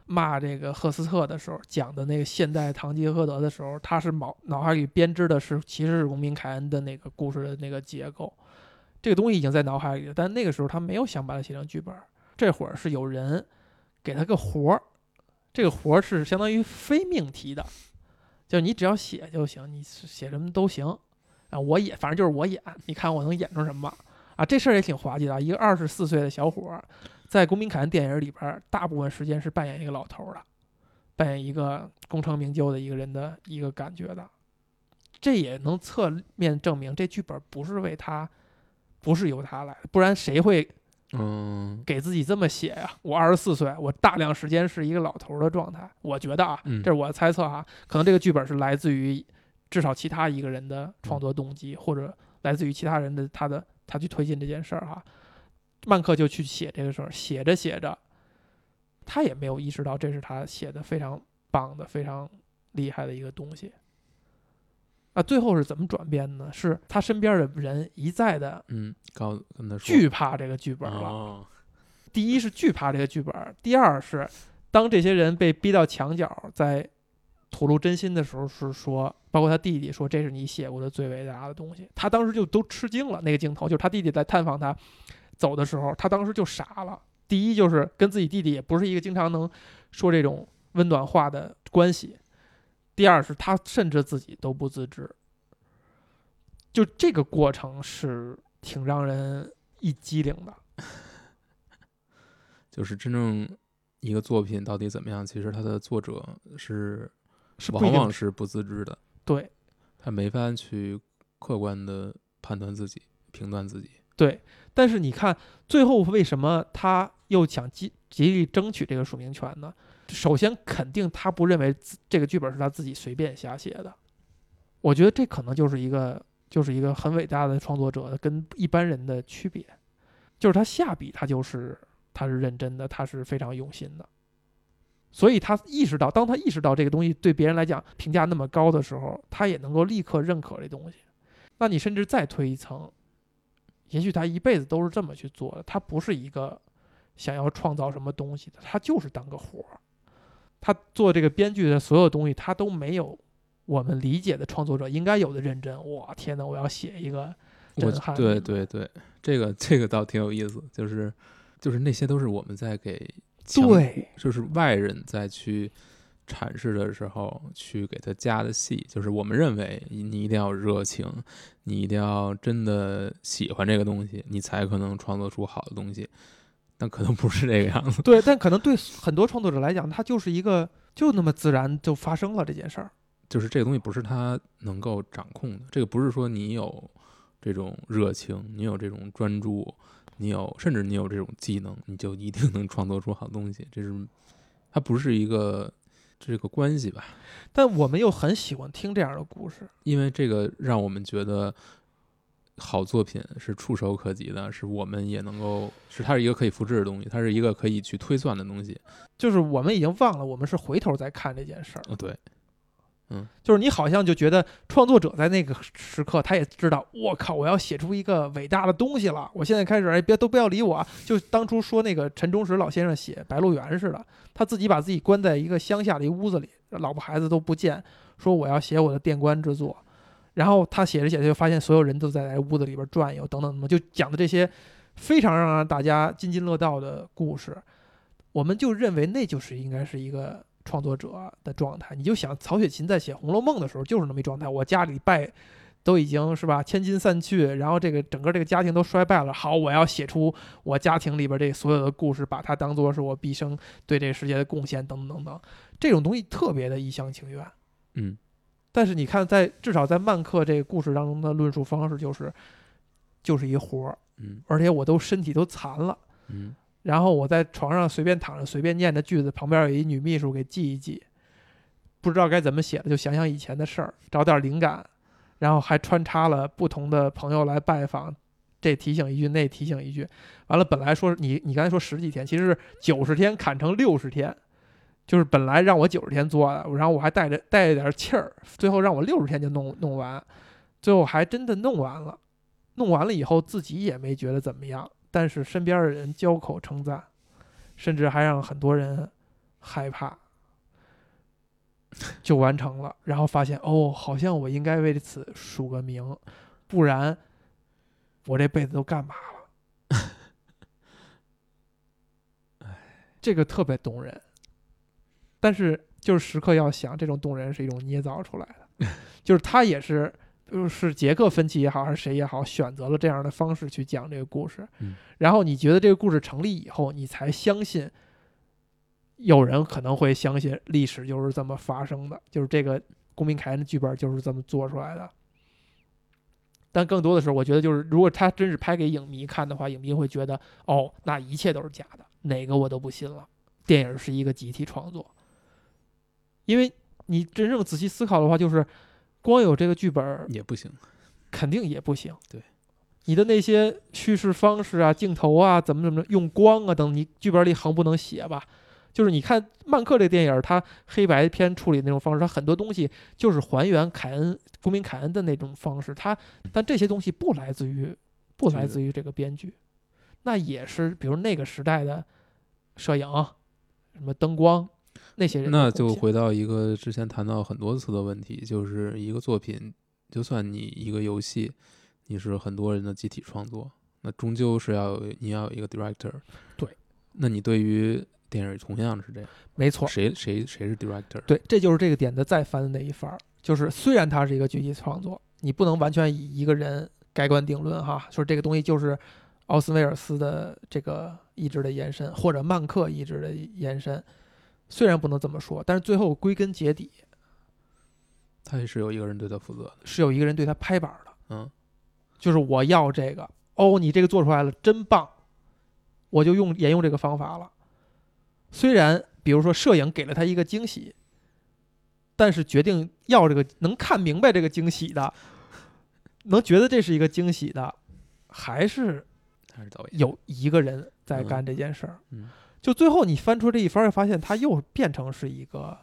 骂这个赫斯特的时候讲的那个现代堂吉诃德的时候，他是脑脑海里编织的是其实是荣民凯恩的那个故事的那个结构，这个东西已经在脑海里了，但那个时候他没有想把它写成剧本，这会儿是有人给他个活儿，这个活儿是相当于非命题的，就你只要写就行，你写什么都行啊，我演，反正就是我演，你看我能演出什么啊？这事儿也挺滑稽的，一个二十四岁的小伙儿，在公民凯恩电影里边儿，大部分时间是扮演一个老头儿的，扮演一个功成名就的一个人的一个感觉的，这也能侧面证明这剧本不是为他，不是由他来，不然谁会嗯给自己这么写呀、我二十四岁，我大量时间是一个老头儿的状态。我觉得啊，嗯这是我的猜测哈，可能这个剧本是来自于至少其他一个人的创作动机，或者来自于其他人的他的他去推进这件事儿哈。曼克就去写这个事儿，写着写着，他也没有意识到这是他写的非常棒的、非常厉害的一个东西。那最后是怎么转变呢？是他身边的人一再的嗯，告跟他说惧怕这个剧本了。哦第一是惧怕这个剧本，第二是当这些人被逼到墙角，在吐露真心的时候，是说，包括他弟弟说这是你写过的最伟大的东西，他当时就都吃惊了。那个镜头就是他弟弟在探访他走的时候，他当时就傻了。第一就是跟自己弟弟也不是一个经常能说这种温暖话的关系，第二是他甚至自己都不自知。就这个过程是挺让人一激灵的。[laughs] 就是真正一个作品到底怎么样，其实它的作者是是往往是不自知的，对他没法去客观的判断自己、评断自己。对，但是你看最后为什么他又想极极力争取这个署名权呢？首先，肯定他不认为这个剧本是他自己随便瞎写的。我觉得这可能就是一个就是一个很伟大的创作者跟一般人的区别，就是他下笔他就是他是认真的，他是非常用心的。所以他意识到，当他意识到这个东西对别人来讲评价那么高的时候，他也能够立刻认可这东西。那你甚至再推一层，也许他一辈子都是这么去做的，他不是一个想要创造什么东西的，他就是当个活儿。他做这个编剧的所有东西，他都没有我们理解的创作者应该有的认真。哇，天哪！我要写一个我震撼对对对，这个这个倒挺有意思，就是就是那些都是我们在给对就是外人在去阐释的时候去给他加的戏，就是我们认为你一定要有热情，你一定要真的喜欢这个东西，你才可能创作出好的东西，但可能不是这个样子。对，但可能对很多创作者来讲，它就是一个就那么自然就发生了这件事儿。就是这个东西不是他能够掌控的，这个不是说你有这种热情，你有这种专注，你有甚至你有这种技能，你就一定能创作出好东西。这是它不是一个这个关系吧？但我们又很喜欢听这样的故事。因为这个让我们觉得好作品是触手可及的，是我们也能够是它是一个可以复制的东西，它是一个可以去推算的东西。就是我们已经忘了，我们是回头再看这件事儿。哦，对，嗯就是你好像就觉得创作者在那个时刻，他也知道，我靠，我要写出一个伟大的东西了。我现在开始，哎，别都不要理我啊！就当初说那个陈忠实老先生写《白鹿原》似的，他自己把自己关在一个乡下的一屋子里，老婆孩子都不见，说我要写我的电官之作。然后他写着写着就发现所有人都在屋子里边转悠，等等等等，就讲的这些非常让大家津津乐道的故事，我们就认为那就是应该是一个创作者的状态。你就想曹雪芹在写《红楼梦》的时候就是那么一状态，我家里败都已经是吧千金散去，然后这个整个这个家庭都衰败了。好，我要写出我家庭里边这所有的故事，把它当做是我毕生对这个世界的贡献，等等等等。这种东西特别的一厢情愿。嗯但是你看在，至少在曼克这个故事当中的论述方式就是，就是一活儿，嗯而且我都身体都残了。嗯然后我在床上随便躺着，随便念着句子，旁边有一女秘书给记一记，不知道该怎么写了，就想想以前的事儿，找点灵感，然后还穿插了不同的朋友来拜访，这提醒一句，那提醒一句，完了本来说你你刚才说十几天，其实是九十天砍成六十天，就是本来让我九十天做的，然后我还带着带着点气儿，最后让我六十天就弄弄完，最后还真的弄完了，弄完了以后自己也没觉得怎么样。但是身边的人交口称赞，甚至还让很多人害怕，就完成了。然后发现哦，好像我应该为此署个名，不然我这辈子都干嘛了？[laughs] 这个特别动人，但是就是时刻要想，这种动人是一种捏造出来的，就是他也是。就是杰克芬奇也好，还是谁也好，选择了这样的方式去讲这个故事，嗯然后你觉得这个故事成立以后，你才相信，有人可能会相信历史就是这么发生的，就是这个公民凯恩的剧本就是这么做出来的。但更多的时候，我觉得就是，如果他真是拍给影迷看的话，影迷会觉得，哦，那一切都是假的，哪个我都不信了。电影是一个集体创作，因为你真正仔细思考的话，就是光有这个剧本也不行。肯定也不行。对，你的那些叙事方式啊、镜头啊、怎么怎么用光啊等，你剧本里横不能写吧？就是你看曼克这电影，它黑白片处理那种方式，它很多东西就是还原凯恩、公民凯恩的那种方式。它，但这些东西不来自于不来自于这个编剧，那也是比如那个时代的摄影、什么灯光那些人那就回到一个之前谈到很多次的问题，就是一个作品，就算你一个游戏，你是很多人的集体创作，那终究是要有你要有一个 director。对，那你对于电影同样是这样，没错，谁谁谁是 director？对，这就是这个点的再翻的那一番儿。就是虽然它是一个具体创作，你不能完全以一个人盖棺定论哈，说这个东西就是奥斯威尔斯的这个意志的延伸，或者曼克意志的延伸。虽然不能这么说，但是最后归根结底他也是有一个人对他负责的。是有一个人对他拍板的，嗯，就是我要这个哦，你这个做出来了，真棒，我就用沿用这个方法了。虽然比如说摄影给了他一个惊喜，但是决定要这个能看明白这个惊喜的，能觉得这是一个惊喜的，还是还是导演。有一个人在嗯干这件事儿。嗯就最后你翻出这一番儿，发现他又变成是一个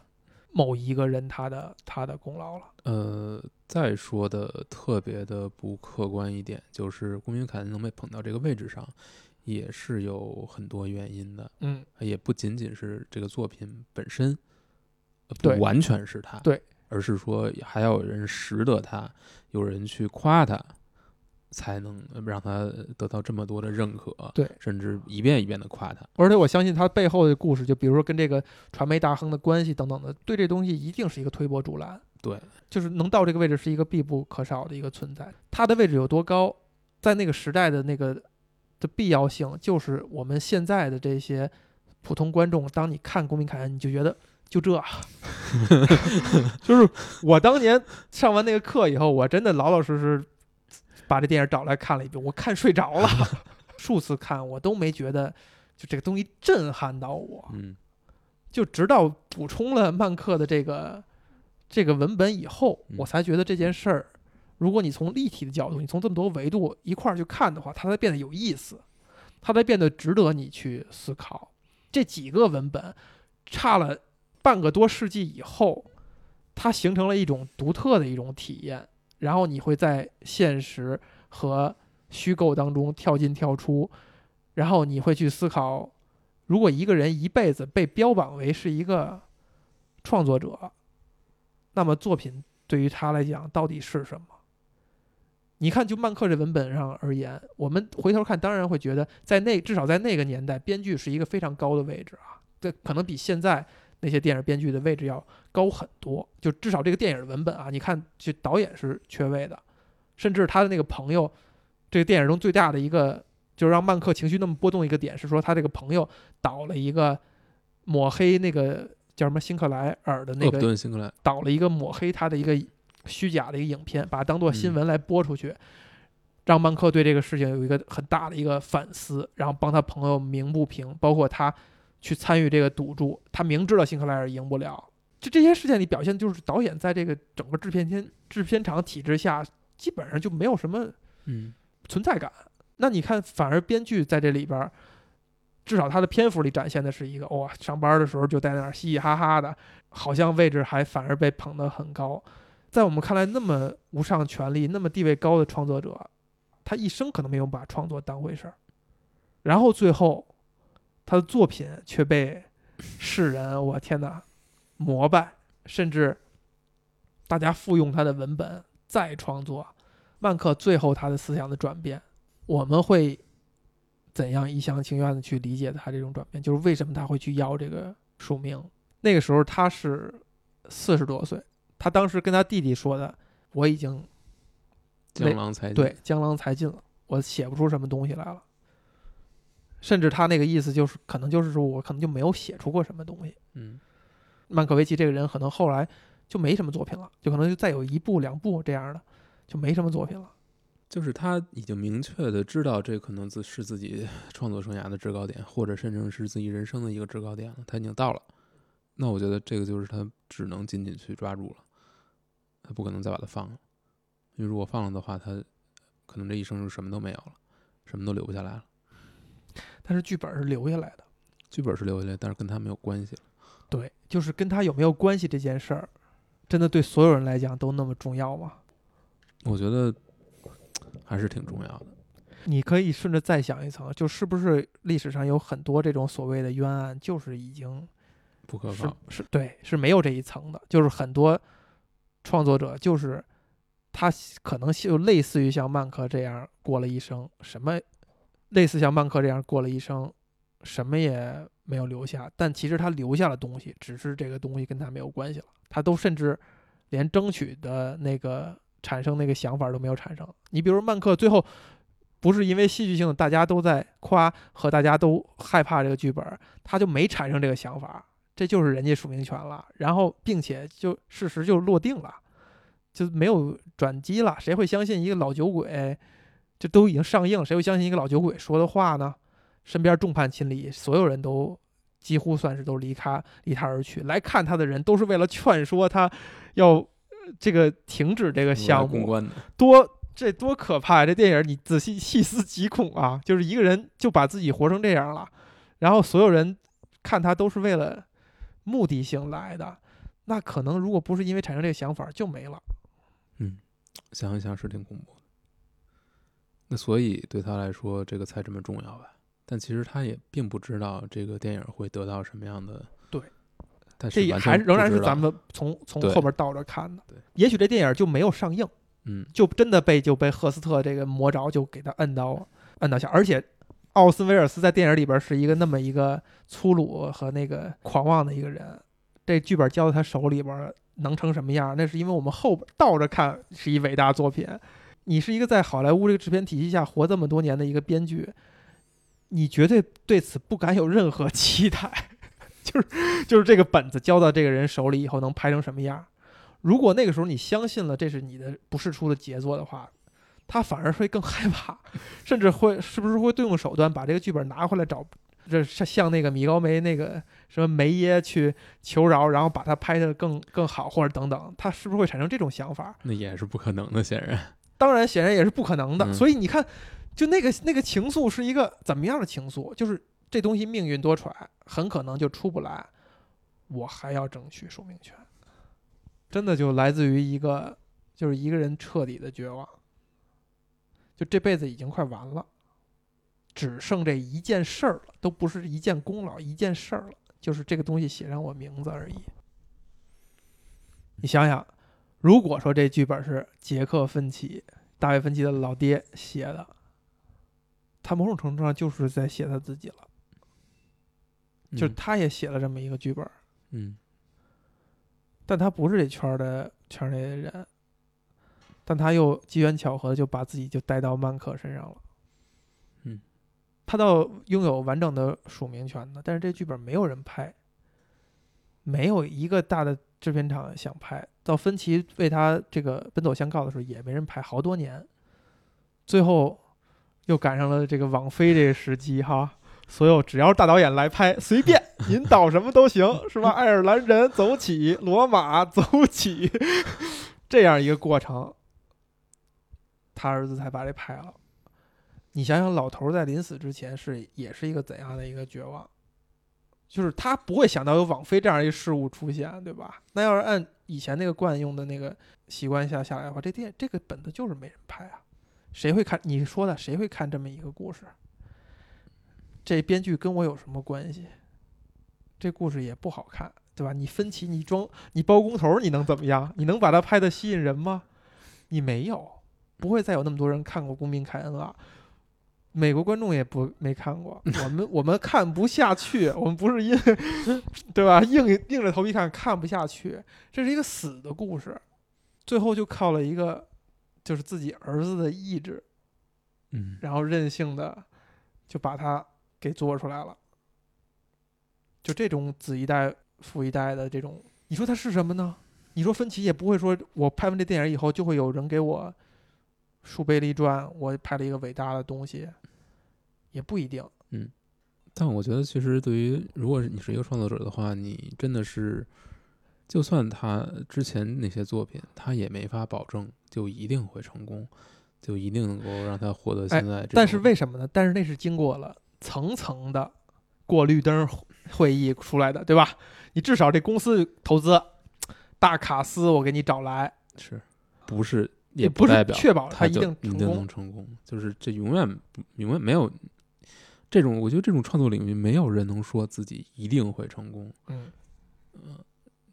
某一个人他的他的功劳了。呃，再说的特别的不客观一点，就是公民凯恩能被捧到这个位置上，也是有很多原因的，嗯，也不仅仅是这个作品本身，呃对不完全是他，对，而是说还要有人识得他，有人去夸他，才能让他得到这么多的认可，对，甚至一遍一遍的夸他，而且我相信他背后的故事，就比如说跟这个传媒大亨的关系等等的，对这东西一定是一个推波助澜。对，就是能到这个位置是一个必不可少的一个存在。他的位置有多高，在那个时代的那个的必要性，就是我们现在的这些普通观众，当你看《公民凯恩》，你就觉得就这 [laughs] [laughs] 就是我当年上完那个课以后，我真的老老实实把这电影找来看了一遍，我看睡着了，[laughs] 数次看我都没觉得就这个东西震撼到我。嗯就直到补充了曼克的这个这个文本以后，嗯我才觉得这件事儿，如果你从立体的角度，你从这么多维度一块儿去看的话，它才变得有意思，它才变得值得你去思考。这几个文本差了半个多世纪以后，它形成了一种独特的一种体验，然后你会在现实和虚构当中跳进跳出，然后你会去思考。如果一个人一辈子被标榜为是一个创作者，那么作品对于他来讲到底是什么？你看，就曼克这文本上而言，我们回头看，当然会觉得，在那至少在那个年代，编剧是一个非常高的位置啊，这可能比现在那些电影编剧的位置要高很多。就至少这个电影的文本啊，你看，就导演是缺位的，甚至他的那个朋友，这个电影中最大的一个就是让曼克情绪那么波动的一个点是说，他这个朋友导了一个抹黑那个叫什么辛克莱尔的那个顿辛克莱，导了一个抹黑他的一个虚假的一个影片，把它当做新闻来播出去，让曼克对这个事情有一个很大的一个反思，然后帮他朋友鸣不平，包括他去参与这个赌注，他明知道辛克莱尔赢不了，就这些事件里表现就是导演在这个整个制片天制片厂体制下，基本上就没有什么嗯存在感。那你看，反而编剧在这里边，至少他的篇幅里展现的是一个哇，上班的时候就在那儿嘻嘻哈哈的，好像位置还反而被捧得很高。在我们看来，那么无上权力、那么地位高的创作者，他一生可能没有把创作当回事儿，然后最后他的作品却被世人，我天哪，膜拜，甚至大家复用他的文本再创作。曼克最后他的思想的转变，我们会怎样一厢情愿的去理解他这种转变？就是为什么他会去要这个署名？那个时候他是四十多岁，他当时跟他弟弟说的：“我已经江郎才尽对，江郎才尽了，我写不出什么东西来了。”甚至他那个意思就是，可能就是说我可能就没有写出过什么东西。嗯曼可维奇这个人可能后来就没什么作品了，就可能就再有一部两部这样的，就没什么作品了。就是他已经明确的知道这可能自是自己创作生涯的制高点，或者甚至是自己人生的一个制高点了，他已经到了。那我觉得这个就是他只能紧紧去抓住了，他不可能再把它放了，因为如果放了的话，他可能这一生就什么都没有了，什么都留不下来了。但是剧本是留下来的，剧本是留下来，但是跟他没有关系了。对，就是跟他有没有关系这件事儿，真的对所有人来讲都那么重要吗？我觉得还是挺重要的。你可以顺着再想一层，就是不是历史上有很多这种所谓的冤案，就是已经是不可靠，是对是没有这一层的，就是很多创作者就是他可能就类似于像曼克这样过了一生，什么类似像曼克这样过了一生，什么也没有留下，但其实他留下了东西，只是这个东西跟他没有关系了，他都甚至连争取的那个产生那个想法都没有产生。你比如曼克最后。不是因为戏剧性，大家都在夸和大家都害怕这个剧本，他就没产生这个想法，这就是人家署名权了。然后，并且就事实就落定了，就没有转机了。谁会相信一个老酒鬼？就都已经上映，谁会相信一个老酒鬼说的话呢？身边众叛亲离，所有人都几乎算是都离开离他而去。来看他的人都是为了劝说他要呃这个停止这个项目，多这多可怕呀！这电影你仔细细思极恐啊！就是一个人就把自己活成这样了，然后所有人看他都是为了目的性来的，那可能如果不是因为产生这个想法，就没了。嗯想一想是挺恐怖的。那所以对他来说，这个才这么重要吧？但其实他也并不知道这个电影会得到什么样的。对，但这也是完全还仍然是咱们从从后边倒着看的。对，也许这电影就没有上映，嗯就真的被就被赫斯特这个魔爪，就给他摁到摁到下，而且奥斯威尔斯在电影里边是一个那么一个粗鲁和那个狂妄的一个人，这剧本交到他手里边能成什么样？那是因为我们后边倒着看是一伟大作品。你是一个在好莱坞这个制片体系下活这么多年的一个编剧，你绝对对此不敢有任何 [laughs] 期待，就是就是这个本子交到这个人手里以后能拍成什么样？如果那个时候你相信了这是你的不世出的杰作的话，他反而会更害怕，甚至会是不是会动用手段把这个剧本拿回来找，这像像那个米高梅那个什么梅耶去求饶，然后把它拍得更更好，或者等等，他是不是会产生这种想法？那也是不可能的，显然。当然，显然也是不可能的。嗯所以你看，就那个那个情愫是一个怎么样的情愫？就是这东西命运多舛，很可能就出不来。我还要争取署名权，真的就来自于一个，就是一个人彻底的绝望。就这辈子已经快完了，只剩这一件事儿了，都不是一件功劳，一件事儿了，就是这个东西写上我名字而已。你想想，如果说这剧本是杰克·芬奇、大卫·芬奇的老爹写的，他某种程度上就是在写他自己了，就是嗯他也写了这么一个剧本，嗯。但他不是这圈儿的圈儿内的人，但他又机缘巧合就把自己就带到曼克身上了。嗯，他倒拥有完整的署名权的，但是这剧本没有人拍，没有一个大的制片厂想拍。到芬奇为他这个奔走相告的时候，也没人拍，好多年。最后又赶上了这个网飞这个时机哈，所有只要是大导演来拍，随便 [laughs] 您导什么都行，是吧？爱尔兰人走起，罗马走起，[laughs] 这样一个过程，他儿子才把这拍了。你想想，老头在临死之前是也是一个怎样的一个绝望？就是他不会想到有网飞这样一事物出现，对吧？那要是按以前那个惯用的那个习惯下下来的话，这电这个本子就是没人拍啊，谁会看？你说的谁会看这么一个故事？这编剧跟我有什么关系？这故事也不好看，对吧？你分歧，你装，你包工头，你能怎么样？你能把它拍的吸引人吗？你没有，不会再有那么多人看过《公民凯恩》了。美国观众也不没看过，[laughs] 我们我们看不下去，[laughs] 我们不是因为，[laughs] 对吧？硬硬着头皮看看不下去，这是一个死的故事，最后就靠了一个就是自己儿子的意志，嗯，然后任性的就把它给做出来了。就这种子一代父一代的这种，你说它是什么呢？你说芬奇也不会说，我拍完这电影以后就会有人给我树碑立传，我拍了一个伟大的东西，也不一定。嗯但我觉得，其实对于如果你是一个创作者的话，你真的是，就算他之前那些作品，他也没法保证就一定会成功，就一定能够让他获得现在。但是为什么呢？但是那是经过了层层的过绿灯会议出来的，对吧？你至少这公司投资大卡司，我给你找来，是不是也不是代表确保他一定成功一定能。成功？就是这永远永远没有这种，我觉得这种创作领域没有人能说自己一定会成功。嗯，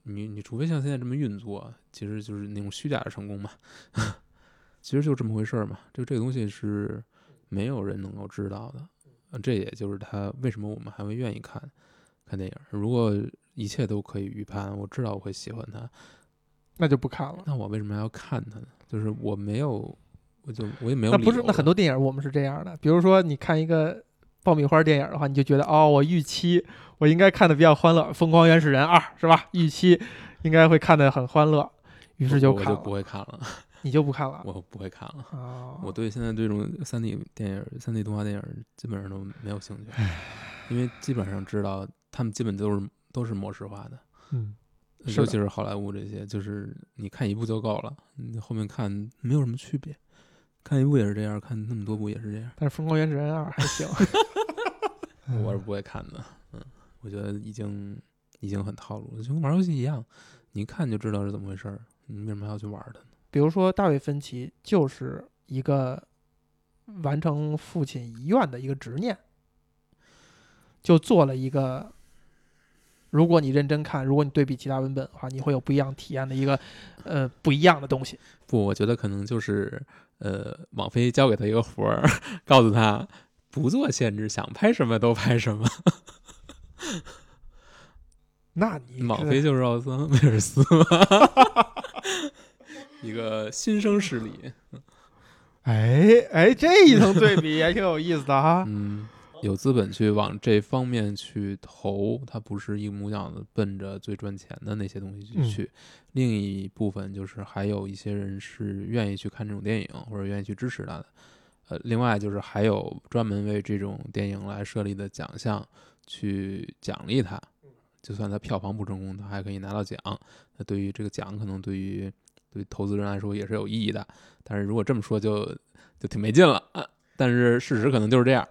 你你除非像现在这么运作，其实就是那种虚假的成功嘛，[laughs] 其实就这么回事儿嘛。就这个东西是没有人能够知道的，呃这也就是他为什么我们还会愿意看看电影。如果一切都可以预判，我知道我会喜欢它，那就不看了。那我为什么要看它呢？就是我没有，我就我也没有那不是，那很多电影我们是这样的，比如说你看一个爆米花电影的话，你就觉得哦，我预期我应该看的比较欢乐，《疯狂原始人二》是吧？预期应该会看的很欢乐，于是就我就不会看了，[laughs] 你就不看了。我不会看了。哦，我对现在这种三 D 电影、三 D 动画电影基本上都没有兴趣，因为基本上知道他们基本都是都是模式化的，嗯，尤其是好莱坞这些，就是你看一部就够了，你后面看没有什么区别。看一部也是这样，看那么多部也是这样，但是《疯狂原始人二》还行。[laughs] 我是不会看的。嗯，我觉得已经已经很套路了，就跟玩游戏一样，你一看就知道是怎么回事儿，你为什么还要去玩它呢？比如说大卫芬奇就是一个完成父亲遗愿的一个执念，就做了一个。如果你认真看，如果你对比其他文本的话，你会有不一样体验的一个，呃，不一样的东西。不，我觉得可能就是呃，网飞交给他一个活儿，[laughs] 告诉他不做限制，想拍什么都拍什么。那你网这飞就是奥斯威尔斯吗，[laughs] 一个新生势力。哎哎，这一层对比也挺有意思的哈。嗯，有资本去往这方面去投，它不是一股脑的奔着最赚钱的那些东西去嗯去。另一部分就是还有一些人是愿意去看这种电影，或者愿意去支持它的。呃，另外就是还有专门为这种电影来设立的奖项，去奖励它。就算它票房不成功，它还可以拿到奖。那对于这个奖，可能对于对投资人来说也是有意义的。但是如果这么说就，就挺没劲了啊。但是事实可能就是这样。